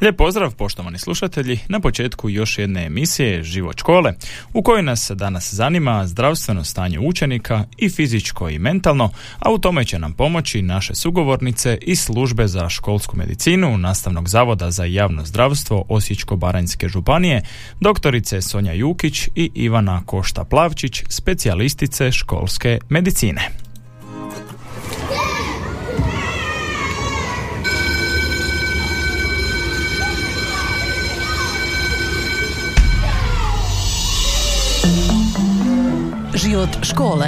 Lijep pozdrav poštovani slušatelji na početku još jedne emisije Život škole u kojoj nas danas zanima zdravstveno stanje učenika i fizičko i mentalno, a u tome će nam pomoći naše sugovornice iz službe za školsku medicinu Nastavnog zavoda za javno zdravstvo Osječko-Baranjske županije, doktorice Sonja Jukić i Ivana Košta Plavčić, specijalistice školske medicine. Život škole.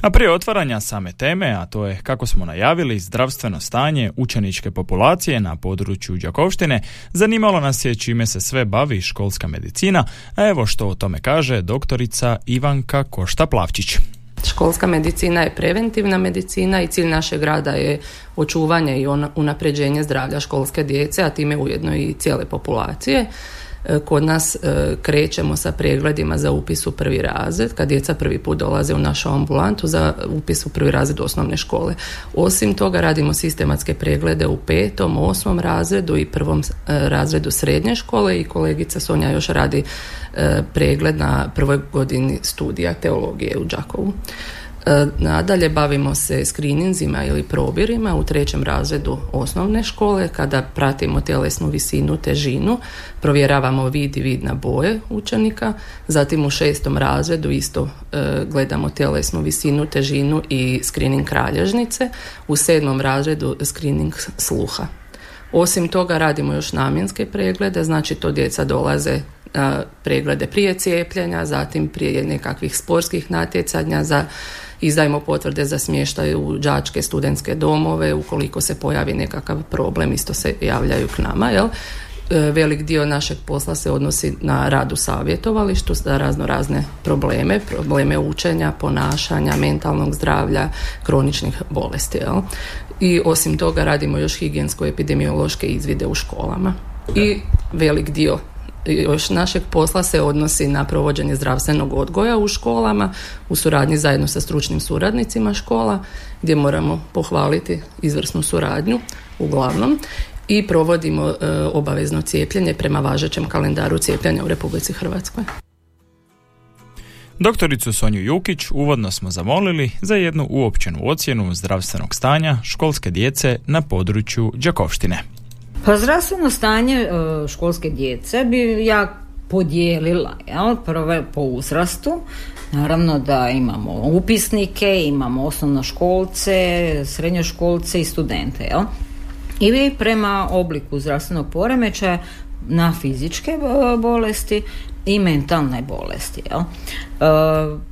A prije otvaranja same teme, a to je kako smo najavili zdravstveno stanje učeničke populacije na području Đakovštine, zanimalo nas je čime se sve bavi školska medicina, a evo što o tome kaže doktorica Ivanka Košta-Plavčić. Školska medicina je preventivna medicina i cilj našeg rada je očuvanje i unapređenje zdravlja školske djece, a time ujedno i cijele populacije. E, kod nas e, krećemo sa pregledima za upis u prvi razred, kad djeca prvi put dolaze u našu ambulantu za upis u prvi razred osnovne škole. Osim toga radimo sistematske preglede u petom, osmom razredu i prvom e, razredu srednje škole i kolegica Sonja još radi pregled na prvoj godini studija teologije u Đakovu. E, nadalje bavimo se skrininzima ili probirima u trećem razredu osnovne škole. Kada pratimo tjelesnu visinu, težinu, provjeravamo vid i vid na boje učenika, zatim u šestom razredu isto e, gledamo tjelesnu visinu, težinu i skrining kralježnice, u sedmom razredu skrining sluha. Osim toga radimo još namjenske preglede, znači to djeca dolaze preglede prije cijepljenja, zatim prije nekakvih sportskih natjecanja za izdajemo potvrde za smještaj u đačke studentske domove, ukoliko se pojavi nekakav problem, isto se javljaju k nama, jel? E, velik dio našeg posla se odnosi na rad u savjetovalištu za razno razne probleme, probleme učenja, ponašanja, mentalnog zdravlja, kroničnih bolesti. Jel? I osim toga radimo još higijensko-epidemiološke izvide u školama. I velik dio još našeg posla se odnosi na provođenje zdravstvenog odgoja u školama u suradnji zajedno sa stručnim suradnicima škola gdje moramo pohvaliti izvrsnu suradnju uglavnom i provodimo e, obavezno cijepljenje prema važećem kalendaru cijepljenja u Republici Hrvatskoj. Doktoricu Sonju Jukić uvodno smo zamolili za jednu uopćenu ocjenu zdravstvenog stanja školske djece na području Đakovštine. Pa zdravstveno stanje e, školske djece bi ja podijelila jel, prve po uzrastu. Naravno da imamo upisnike, imamo osnovnoškolce, srednjoškolce i studente. Jel? I vi prema obliku zdravstvenog poremećaja na fizičke e, bolesti i mentalne bolesti. Jel? E,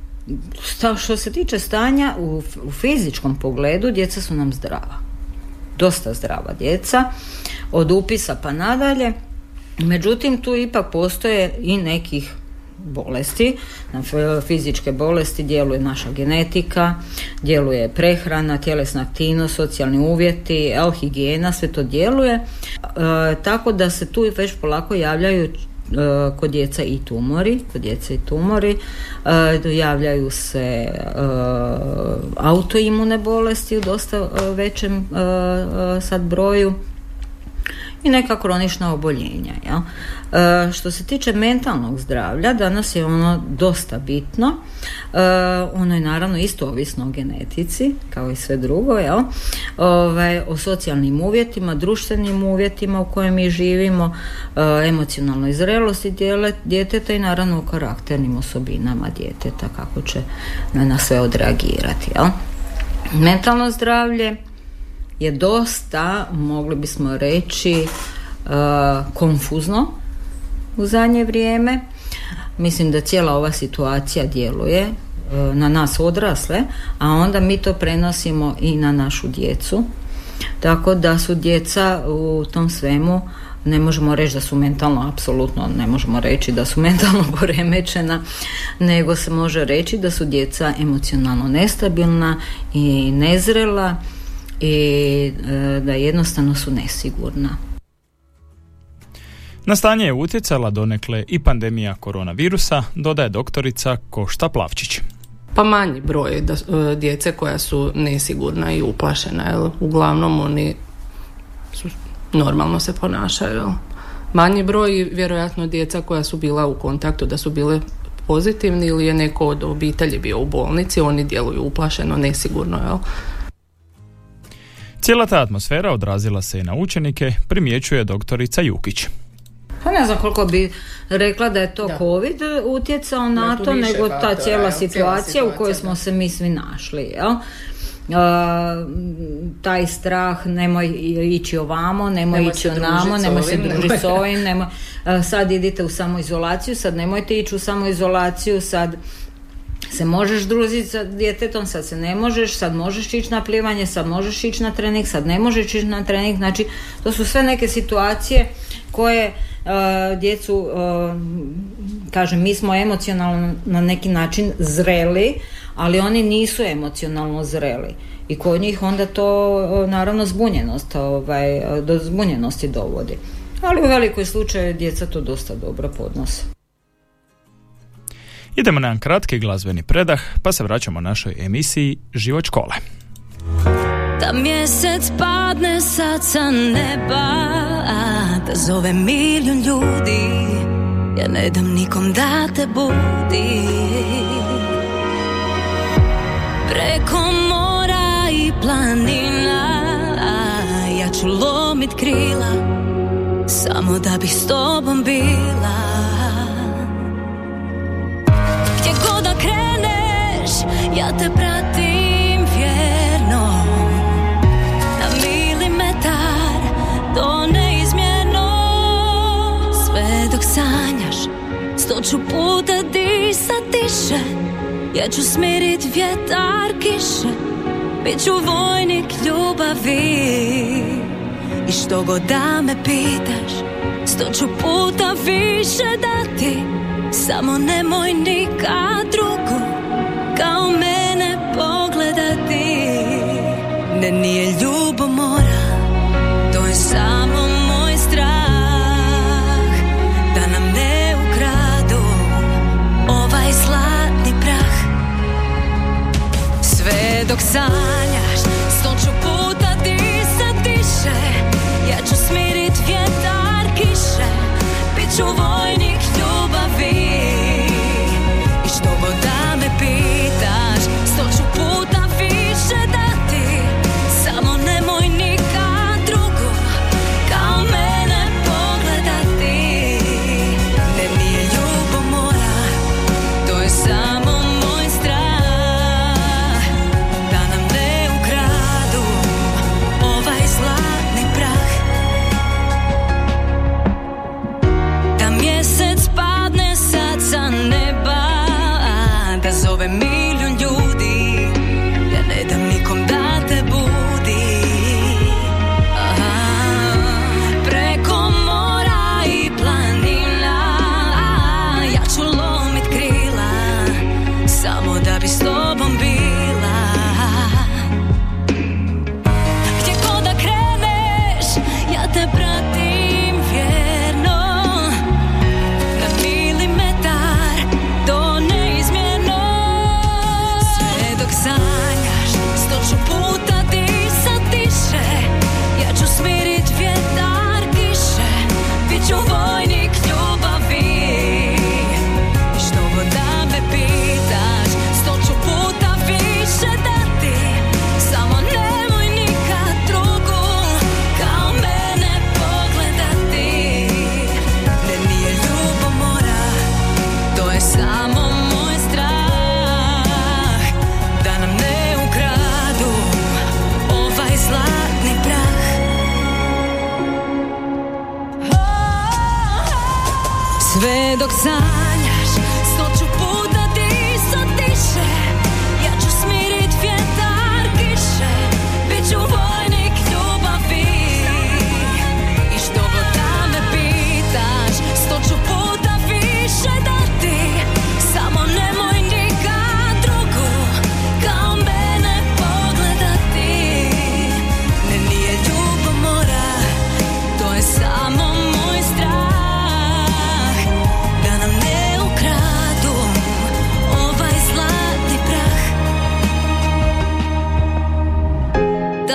što se tiče stanja u, u fizičkom pogledu, djeca su nam zdrava. Dosta zdrava djeca od upisa pa nadalje. Međutim, tu ipak postoje i nekih bolesti, fizičke bolesti, djeluje naša genetika, djeluje prehrana, tjelesna aktivnost, socijalni uvjeti, el, higijena, sve to djeluje. E, tako da se tu već polako javljaju kod djeca i tumori, kod djece i tumori, e, javljaju se e, autoimune bolesti u dosta većem sad broju i neka kronična oboljenja. Ja? E, što se tiče mentalnog zdravlja, danas je ono dosta bitno. E, ono je naravno isto ovisno o genetici, kao i sve drugo, jel? Ove, o socijalnim uvjetima, društvenim uvjetima u kojem mi živimo, e, emocionalnoj zrelosti djeteta i naravno o karakternim osobinama djeteta, kako će na sve odreagirati. Jel? Mentalno zdravlje je dosta, mogli bismo reći, e, konfuzno u zadnje vrijeme. Mislim da cijela ova situacija djeluje e, na nas odrasle, a onda mi to prenosimo i na našu djecu. Tako da su djeca u tom svemu ne možemo reći da su mentalno, apsolutno ne možemo reći da su mentalno poremećena, nego se može reći da su djeca emocionalno nestabilna i nezrela i e, da jednostavno su nesigurna. Na stanje je utjecala donekle i pandemija koronavirusa, dodaje doktorica Košta Plavčić. Pa manji broj da, e, djece koja su nesigurna i uplašena, jel? uglavnom oni su, normalno se ponašaju. Jel? Manji broj vjerojatno djeca koja su bila u kontaktu da su bile pozitivni ili je neko od obitelji bio u bolnici, oni djeluju uplašeno, nesigurno. Jel? Cijela ta atmosfera odrazila se i na učenike, primjećuje doktorica Jukić. Pa ne znam koliko bi rekla da je to COVID utjecao na to, nego ta cijela situacija u kojoj smo se mi svi našli. Jel? taj strah nemoj ići ovamo, nemoj, ići onamo, nemoj se družiti s ovim, nemoj, sad idite u samoizolaciju, sad nemojte ići u samoizolaciju, sad se možeš družiti sa djetetom, sad se ne možeš, sad možeš ići na plivanje, sad možeš ići na trening, sad ne možeš ići na trening, znači to su sve neke situacije koje uh, djecu, uh, kažem, mi smo emocionalno na neki način zreli, ali oni nisu emocionalno zreli i kod njih onda to uh, naravno zbunjenost, ovaj, do zbunjenosti dovodi. Ali u velikoj slučaju djeca to dosta dobro podnose. Idemo na jedan kratki glazbeni predah, pa se vraćamo našoj emisiji Život škole. Da mjesec padne sad sa neba Da zove milijun ljudi Ja ne dam nikom da te budi Preko mora i planina Ja ću lomit krila Samo da bih s tobom bila Ja te vjerno. To sanjaš puta disat tiše. Ja ću smirit vjetar kiše. Biću vojnik ljubavi. I što god da me pitaš Sto ću puta više dati. Samo nemoj nikad Ne nije ljubomora To je samo moj strah. Da nam ne ukradu Ovaj zlatni prah. Sve dok sanjaš Sto ću puta disat tiše. Ja ću smirit vjetar kiše Biću vojnik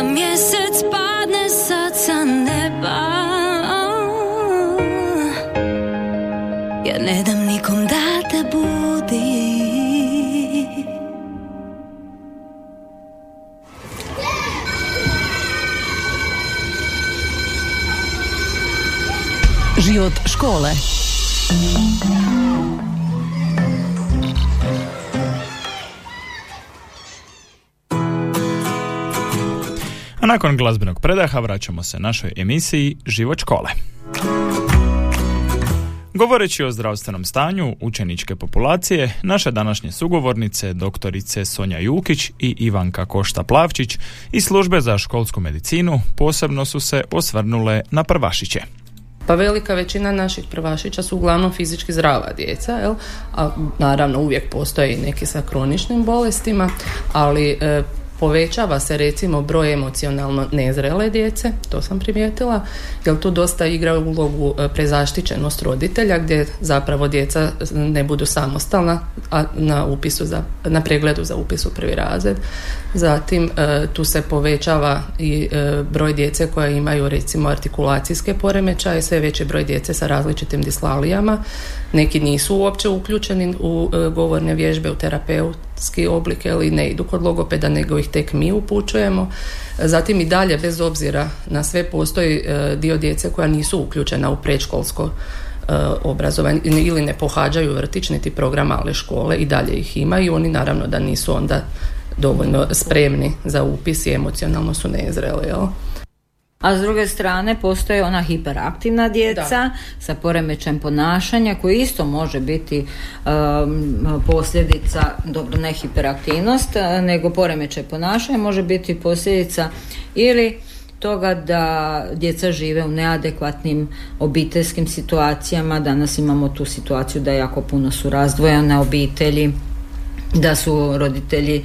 Mjesec padne sad sa neba. Ja ne dam nikom da te budi. Život škole. A nakon glazbenog predaha vraćamo se našoj emisiji Život škole. Govoreći o zdravstvenom stanju učeničke populacije, naše današnje sugovornice, doktorice Sonja Jukić i Ivanka Košta-Plavčić iz službe za školsku medicinu posebno su se osvrnule na prvašiće. Pa velika većina naših prvašića su uglavnom fizički zdrava djeca, jel? a naravno uvijek postoje i neki sa kroničnim bolestima, ali e, povećava se recimo broj emocionalno nezrele djece, to sam primijetila, jer tu dosta igra ulogu e, prezaštićenost roditelja gdje zapravo djeca ne budu samostalna a na upisu za, na pregledu za upis u prvi razred. Zatim e, tu se povećava i e, broj djece koja imaju recimo artikulacijske poremećaje, sve veći broj djece sa različitim dislalijama. Neki nisu uopće uključeni u govorne vježbe, u terapeutski oblik ili ne idu kod logopeda, nego ih tek mi upućujemo. Zatim i dalje, bez obzira na sve, postoji e, dio djece koja nisu uključena u predškolsko e, obrazovanje ili ne pohađaju vrtić niti program male škole i dalje ih imaju. Oni naravno da nisu onda dovoljno spremni za upis i emocionalno su nezreli. Jel? A s druge strane postoje ona hiperaktivna djeca sa poremećajem ponašanja koji isto može biti um, posljedica, dobro ne hiperaktivnost, nego poremećaj ponašanja može biti posljedica ili toga da djeca žive u neadekvatnim obiteljskim situacijama. Danas imamo tu situaciju da jako puno su razdvojene obitelji da su roditelji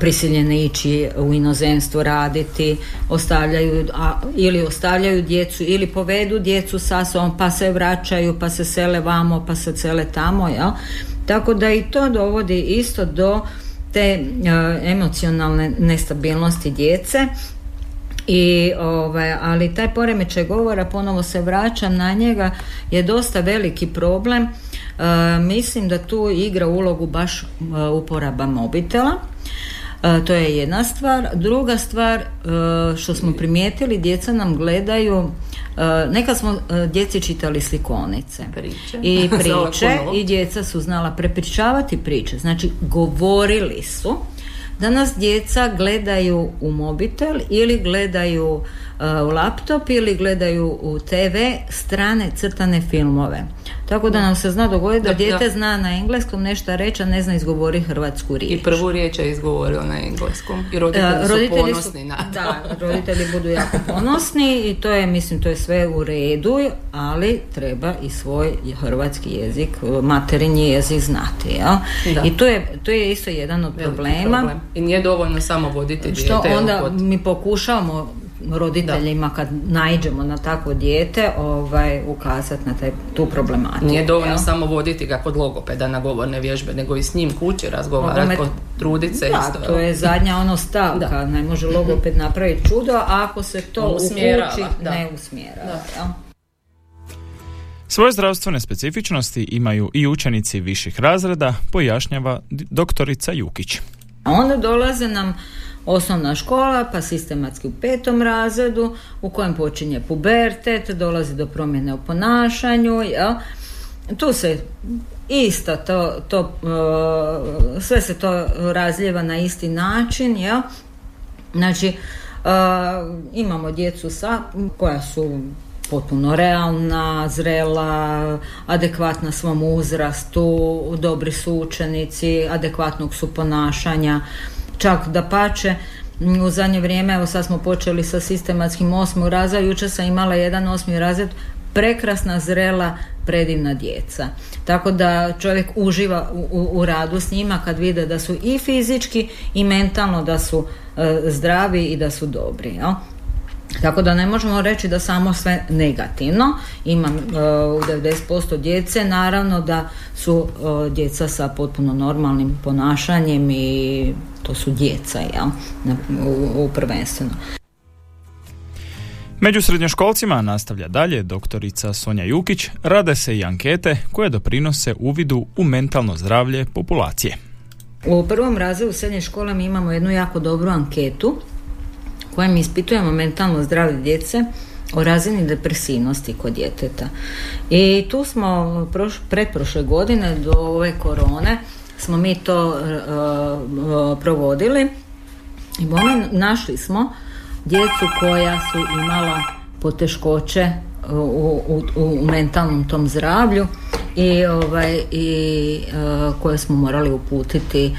prisiljeni ići u inozemstvo raditi, ostavljaju a, ili ostavljaju djecu ili povedu djecu sa sobom pa se vraćaju, pa se sele vamo, pa se sele tamo, jel? Tako da i to dovodi isto do te emocionalne nestabilnosti djece i ovaj, ali taj poremećaj govora ponovo se vraćam na njega je dosta veliki problem e, mislim da tu igra ulogu baš e, uporaba mobitela. E, to je jedna stvar. Druga stvar što smo primijetili djeca nam gledaju Nekad smo djeci čitali slikonice priče. i priče i djeca su znala prepričavati priče, znači govorili su Danas djeca gledaju u mobitel ili gledaju uh, u laptop ili gledaju u TV strane crtane filmove. Tako da nam se zna dogoditi da, dijete zna na engleskom nešto reći, a ne zna izgovori hrvatsku riječ. I prvu riječ je izgovorio na engleskom. I roditelji, uh, roditelji su ponosni na to. Da, roditelji budu jako ponosni i to je, mislim, to je sve u redu, ali treba i svoj hrvatski jezik, materinji jezik znati. Ja? I to je, to je isto jedan od problema. Problem. I nije dovoljno samo voditi Što onda mi pokušavamo roditeljima kad naiđemo na takvo dijete ovaj, ukazati na taj, tu problematiku. Nije dovoljno samo voditi ga kod logopeda na govorne vježbe, nego i s njim kući razgovarati, truditi se. Da, to je zadnja ono stavka, ne može logoped napraviti čudo, a ako se to u kući ne usmjerava. Svoje zdravstvene specifičnosti imaju i učenici viših razreda, pojašnjava doktorica Jukić. Onda dolaze nam osnovna škola, pa sistematski u petom razredu u kojem počinje pubertet, dolazi do promjene u ponašanju, ja. tu se isto to, to uh, sve se to razljeva na isti način, ja. znači uh, imamo djecu sa, koja su potpuno realna, zrela, adekvatna svom uzrastu, dobri su učenici, adekvatnog su ponašanja, čak da pače u zadnje vrijeme, evo sad smo počeli sa sistematskim osmim razred, jučer sam imala jedan osmi razred, prekrasna, zrela, predivna djeca. Tako da čovjek uživa u, u, radu s njima kad vide da su i fizički i mentalno da su e, zdravi i da su dobri. Jel? Tako da ne možemo reći da samo sve negativno. Imam uh, u 90% djece naravno da su uh, djeca sa potpuno normalnim ponašanjem i to su djeca, ja, u, u prvenstveno. Među srednjoškolcima nastavlja dalje doktorica Sonja Jukić, rade se i ankete koje doprinose uvidu u mentalno zdravlje populacije. U prvom razredu srednje škole mi imamo jednu jako dobru anketu kojem ispitujemo mentalno zdravlje djece o razini depresivnosti kod djeteta. I tu smo proš, pretprošle godine do ove korone smo mi to uh, provodili i našli smo djecu koja su imala poteškoće u, u, u mentalnom tom zdravlju i, ovaj, i uh, koje smo morali uputiti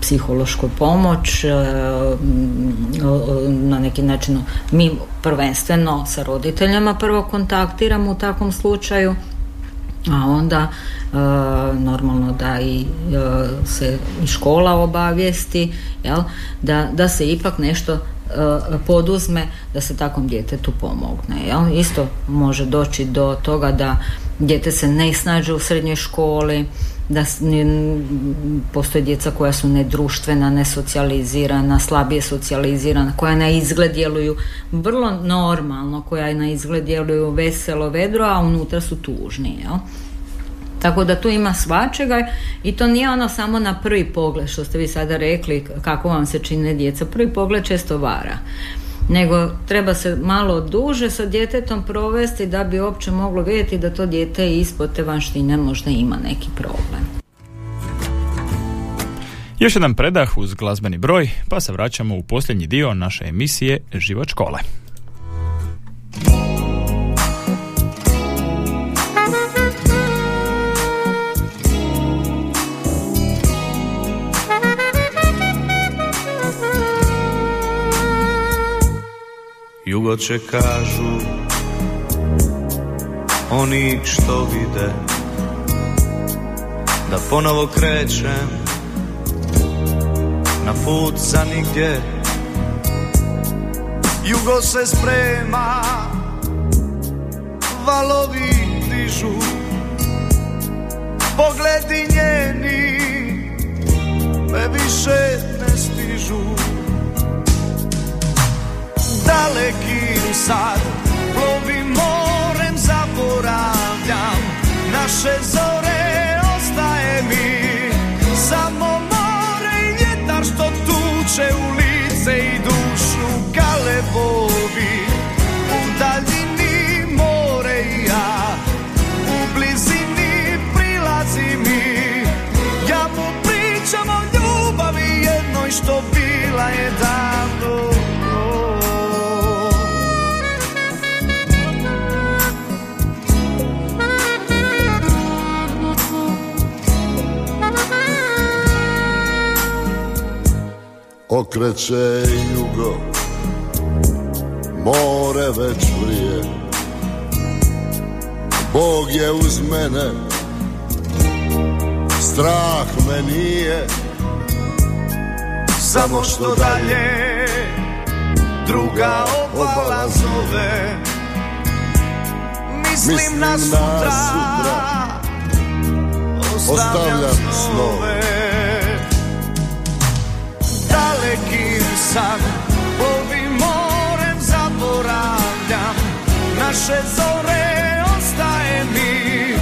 psihološku pomoć uh, na neki način mi prvenstveno sa roditeljima prvo kontaktiramo u takvom slučaju a onda normalno da i se i škola obavijesti jel, da, da se ipak nešto E, poduzme da se takvom djetetu pomogne. Jel? Isto može doći do toga da dijete se ne snađe u srednjoj školi, da postoje djeca koja su nedruštvena, nesocijalizirana, slabije socijalizirana, koja na izgled djeluju vrlo normalno, koja na izgled djeluju veselo, vedro, a unutra su tužni. Jel? Tako da tu ima svačega i to nije ono samo na prvi pogled što ste vi sada rekli kako vam se čine djeca. Prvi pogled često vara nego treba se malo duže sa djetetom provesti da bi uopće moglo vidjeti da to dijete ispod te vanštine možda ima neki problem. Još jedan predah uz glazbeni broj, pa se vraćamo u posljednji dio naše emisije Život škole. Jugo će kažu Oni što vide Da ponovo krećem Na put za nigdje. Jugo se sprema Valovi dižu Pogledi njeni Me više ne stižu dalekim sad. Plovim morem, zaboravljam Naše zore okreće jugo more već vrije Bog je uz mene. Strah me nije. Samo što dalje druga obala zove. Mislim, na sutra, ostavljam snove dalekim san. Plovim morem zaboravljam Naše zore ostaje mi.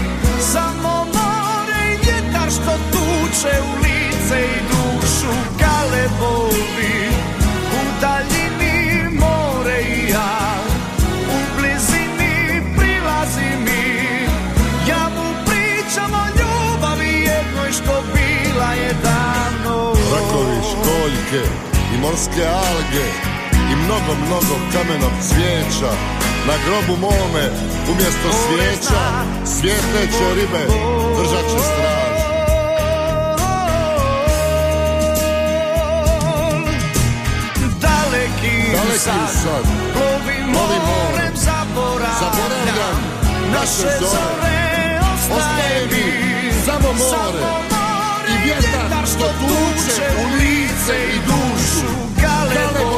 Samo more i vjetar što tuče u lice i dušu Kale boli. U školjke i morske alge i mnogo, mnogo kamenog cvijeća. Na grobu mome umjesto svijeća svjetleće ribe držat će straž. Daleki, Daleki sad, plovim morem zaboravljam naše zore. ostaje mi samo more i vjetar što tuče u lice i dušu Gale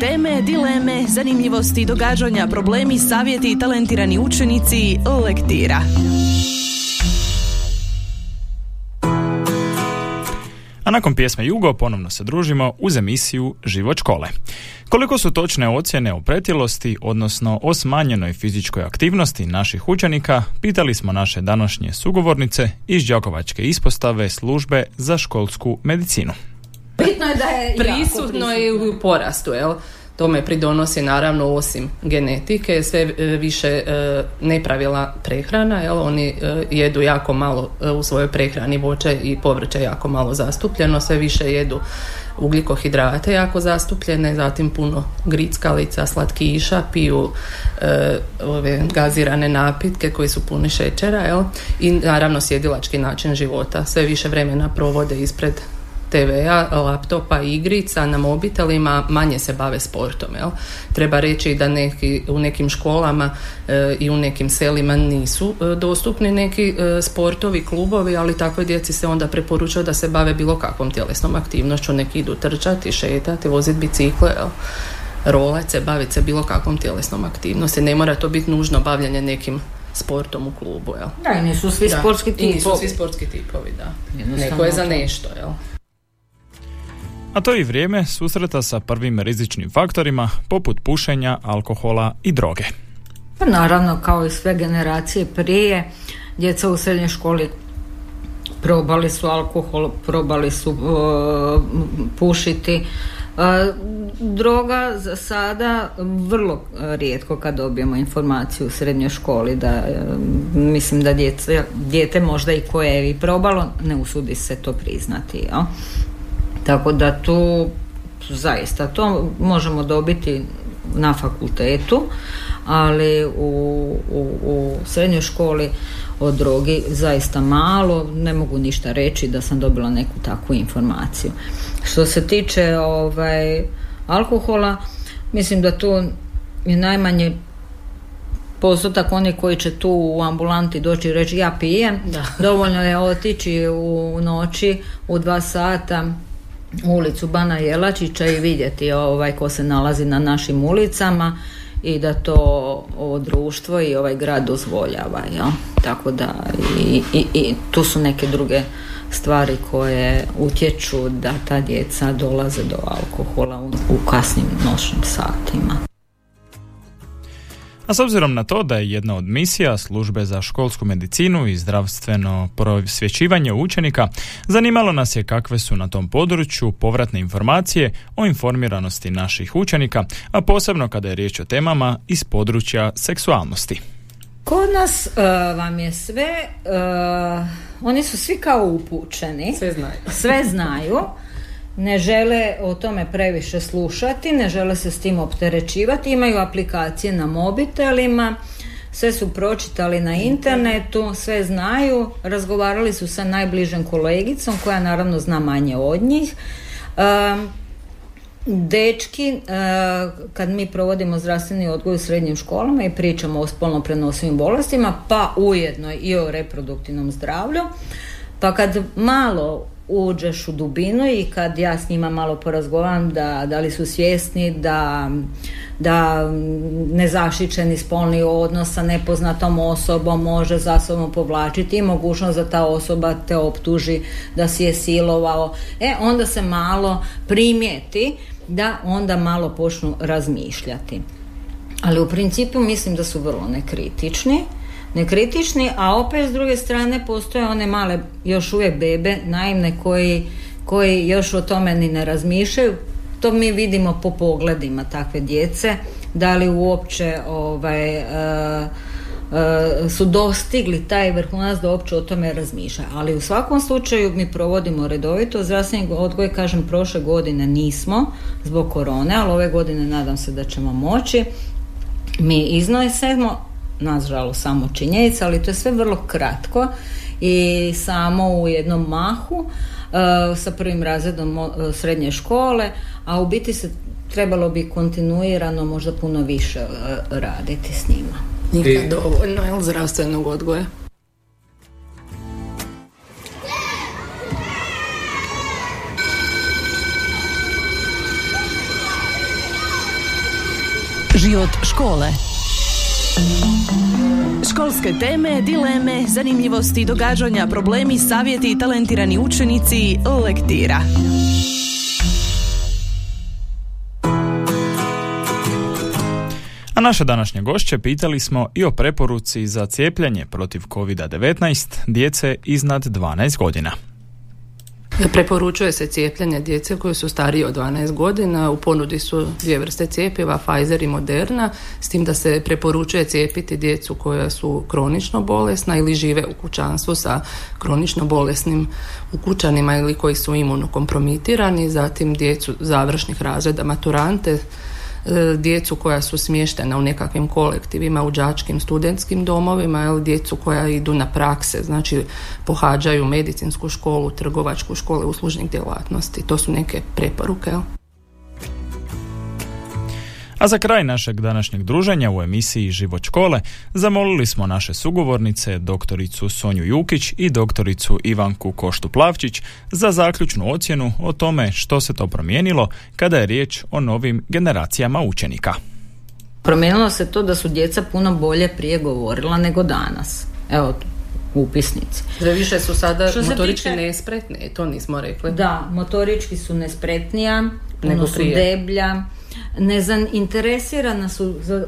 Teme, dileme, zanimljivosti, događanja, problemi, savjeti i talentirani učenici Lektira. A nakon pjesme Jugo ponovno se družimo uz emisiju Život škole. Koliko su točne ocjene o pretjelosti, odnosno o smanjenoj fizičkoj aktivnosti naših učenika, pitali smo naše današnje sugovornice iz Đakovačke ispostave službe za školsku medicinu. Bitno je da je prisutno i u porastu, jel? Tome pridonosi naravno osim genetike sve e, više e, nepravila prehrana, jel? oni e, jedu jako malo u svojoj prehrani voće i povrće jako malo zastupljeno, sve više jedu ugljikohidrate jako zastupljene, zatim puno grickalica, slatkiša, piju ove gazirane napitke koji su puni šećera jel? i naravno sjedilački način života. Sve više vremena provode ispred TV-a, laptopa, igrica na mobitelima manje se bave sportom. Jel? Treba reći da neki, u nekim školama e, i u nekim selima nisu e, dostupni neki e, sportovi, klubovi, ali takvoj djeci se onda preporučuje da se bave bilo kakvom tjelesnom aktivnošću. Neki idu trčati, šetati, voziti bicikle, jel? rolati se, baviti se bilo kakvom tjelesnom aktivnosti. Ne mora to biti nužno bavljanje nekim sportom u klubu, jel? Da, i nisu svi sportski tipovi. nisu svi sportski tipovi, da. Neko je za nešto, jel? A to i vrijeme susreta sa prvim rizičnim faktorima poput pušenja, alkohola i droge. Pa naravno, kao i sve generacije prije, djeca u srednjoj školi probali su alkohol, probali su uh, pušiti. Uh, droga za sada vrlo rijetko kad dobijemo informaciju u srednjoj školi da uh, mislim da djece, dijete možda i koje je i probalo ne usudi se to priznati. Ja? Tako da tu zaista to možemo dobiti na fakultetu, ali u, u, u srednjoj školi o drogi zaista malo, ne mogu ništa reći da sam dobila neku takvu informaciju. Što se tiče ovaj, alkohola, mislim da tu je najmanje postotak oni koji će tu u ambulanti doći i reći ja pijem, da. dovoljno je otići u noći u dva sata ulicu Bana Jelačića i vidjeti ovaj ko se nalazi na našim ulicama i da to ovo društvo i ovaj grad dozvoljava. Ja? Tako da i, i, i tu su neke druge stvari koje utječu da ta djeca dolaze do alkohola u, u kasnim noćnim satima. A s obzirom na to da je jedna od misija službe za školsku medicinu i zdravstveno prosvjećivanje učenika, zanimalo nas je kakve su na tom području povratne informacije o informiranosti naših učenika, a posebno kada je riječ o temama iz područja seksualnosti. Kod nas uh, vam je sve, uh, oni su svi kao upućeni. Sve znaju. Sve znaju ne žele o tome previše slušati, ne žele se s tim opterećivati, imaju aplikacije na mobitelima, sve su pročitali na internetu, sve znaju, razgovarali su sa najbližom kolegicom koja naravno zna manje od njih. Dečki, kad mi provodimo zdravstveni odgoj u srednjim školama i pričamo o spolno prenosivim bolestima, pa ujedno i o reproduktivnom zdravlju, pa kad malo uđeš u dubinu i kad ja s njima malo porazgovaram da, da li su svjesni da, da nezaštićeni spolni odnos sa nepoznatom osobom može za sobom povlačiti i mogućnost da ta osoba te optuži da si je silovao. E, onda se malo primijeti da onda malo počnu razmišljati. Ali u principu mislim da su vrlo nekritični nekritični, a opet s druge strane postoje one male još uvijek bebe, naivne koji, koji još o tome ni ne razmišljaju. To mi vidimo po pogledima takve djece, da li uopće ovaj, uh, su dostigli taj vrhunac da uopće o tome razmišljaju. Ali u svakom slučaju mi provodimo redovito zdravstveni odgoj, kažem prošle godine nismo zbog korone, ali ove godine nadam se da ćemo moći. Mi iznosimo nažalost samo činjenica, ali to je sve vrlo kratko i samo u jednom mahu e, sa prvim razredom e, srednje škole, a u biti se trebalo bi kontinuirano možda puno više e, raditi s njima. Nikad dovoljno, jel, zdravstvenog odgoja? Život škole. Školske teme, dileme, zanimljivosti, događanja, problemi, savjeti i talentirani učenici lektira. A naše današnje gošće pitali smo i o preporuci za cijepljenje protiv COVID-19 djece iznad 12 godina. Preporučuje se cijepljenje djece koji su stariji od 12 godina. U ponudi su dvije vrste cijepiva, Pfizer i Moderna, s tim da se preporučuje cijepiti djecu koja su kronično bolesna ili žive u kućanstvu sa kronično bolesnim ukućanima ili koji su imunokompromitirani, zatim djecu završnih razreda, maturante, djecu koja su smještena u nekakvim kolektivima, u đačkim studentskim domovima, ili djecu koja idu na prakse, znači pohađaju medicinsku školu, trgovačku školu, uslužnih djelatnosti. To su neke preporuke. A za kraj našeg današnjeg druženja u emisiji Život škole zamolili smo naše sugovornice doktoricu Sonju Jukić i doktoricu Ivanku Koštu Plavčić za zaključnu ocjenu o tome što se to promijenilo kada je riječ o novim generacijama učenika. Promijenilo se to da su djeca puno bolje prije govorila nego danas. Evo, upisnici. Da više su sada Što motorički tiče... nespretni, to nismo rekli. Da, motorički su nespretnija, puno nego su deblja, nezainteresirana su za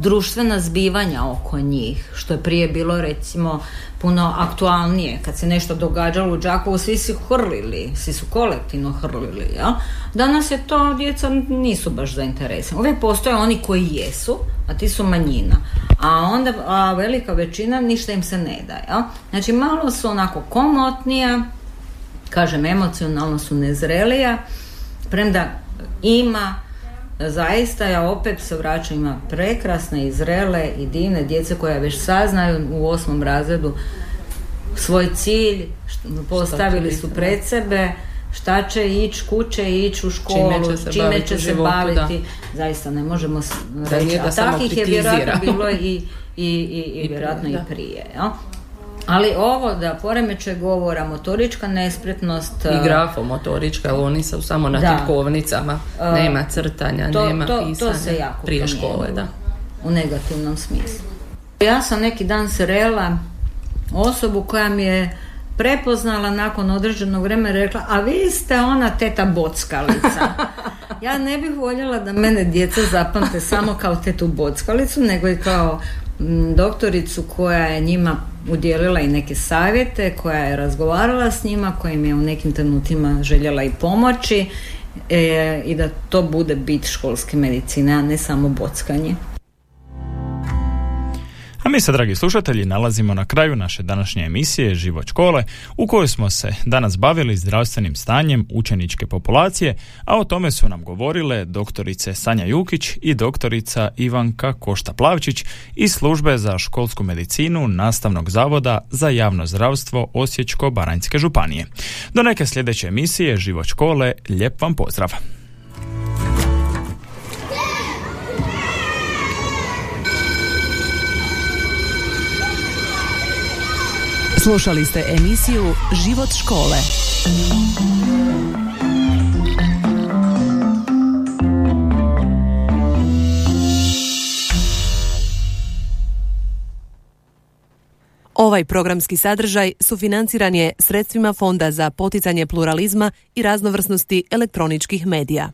društvena zbivanja oko njih, što je prije bilo recimo puno aktualnije. Kad se nešto događalo u Đakovu, svi su hrlili, svi su kolektivno hrlili. Ja? Danas je to, djeca nisu baš zainteresirani. Uvijek postoje oni koji jesu, a ti su manjina. A onda a velika većina ništa im se ne da. Ja? Znači malo su onako komotnija, kažem emocionalno su nezrelija, premda ima zaista ja opet se vraćam ima prekrasne i zrele i divne djece koja već saznaju u osmom razredu svoj cilj postavili su pred sebe šta će ići, kuće ići u školu, čime će se čime baviti, će se baviti. zaista ne možemo reći, a takvih je vjerojatno bilo i, i, i, i vjerojatno i prije. Ja? Ali ovo da poremeće govora, motorička nespretnost... I grafomotorička, ali oni su samo na da, tipkovnicama, nema crtanja, to, nema to, pisanja to se jako prije škole. Da. U negativnom smislu. Ja sam neki dan srela osobu koja mi je prepoznala nakon određenog vremena rekla, a vi ste ona teta bockalica. Ja ne bih voljela da mene djeca zapamte samo kao tetu bockalicu, nego i kao doktoricu koja je njima udjelila i neke savjete, koja je razgovarala s njima, koja im je u nekim trenutima željela i pomoći e, i da to bude bit školske medicine, a ne samo bockanje. Mi se, dragi slušatelji, nalazimo na kraju naše današnje emisije Život škole, u kojoj smo se danas bavili zdravstvenim stanjem učeničke populacije, a o tome su nam govorile doktorice Sanja Jukić i doktorica Ivanka Košta-Plavčić iz službe za školsku medicinu Nastavnog zavoda za javno zdravstvo Osječko-Baranjske županije. Do neke sljedeće emisije Život škole, lijep vam pozdrav! Slušali ste emisiju Život škole. Ovaj programski sadržaj sufinanciran je sredstvima Fonda za poticanje pluralizma i raznovrsnosti elektroničkih medija.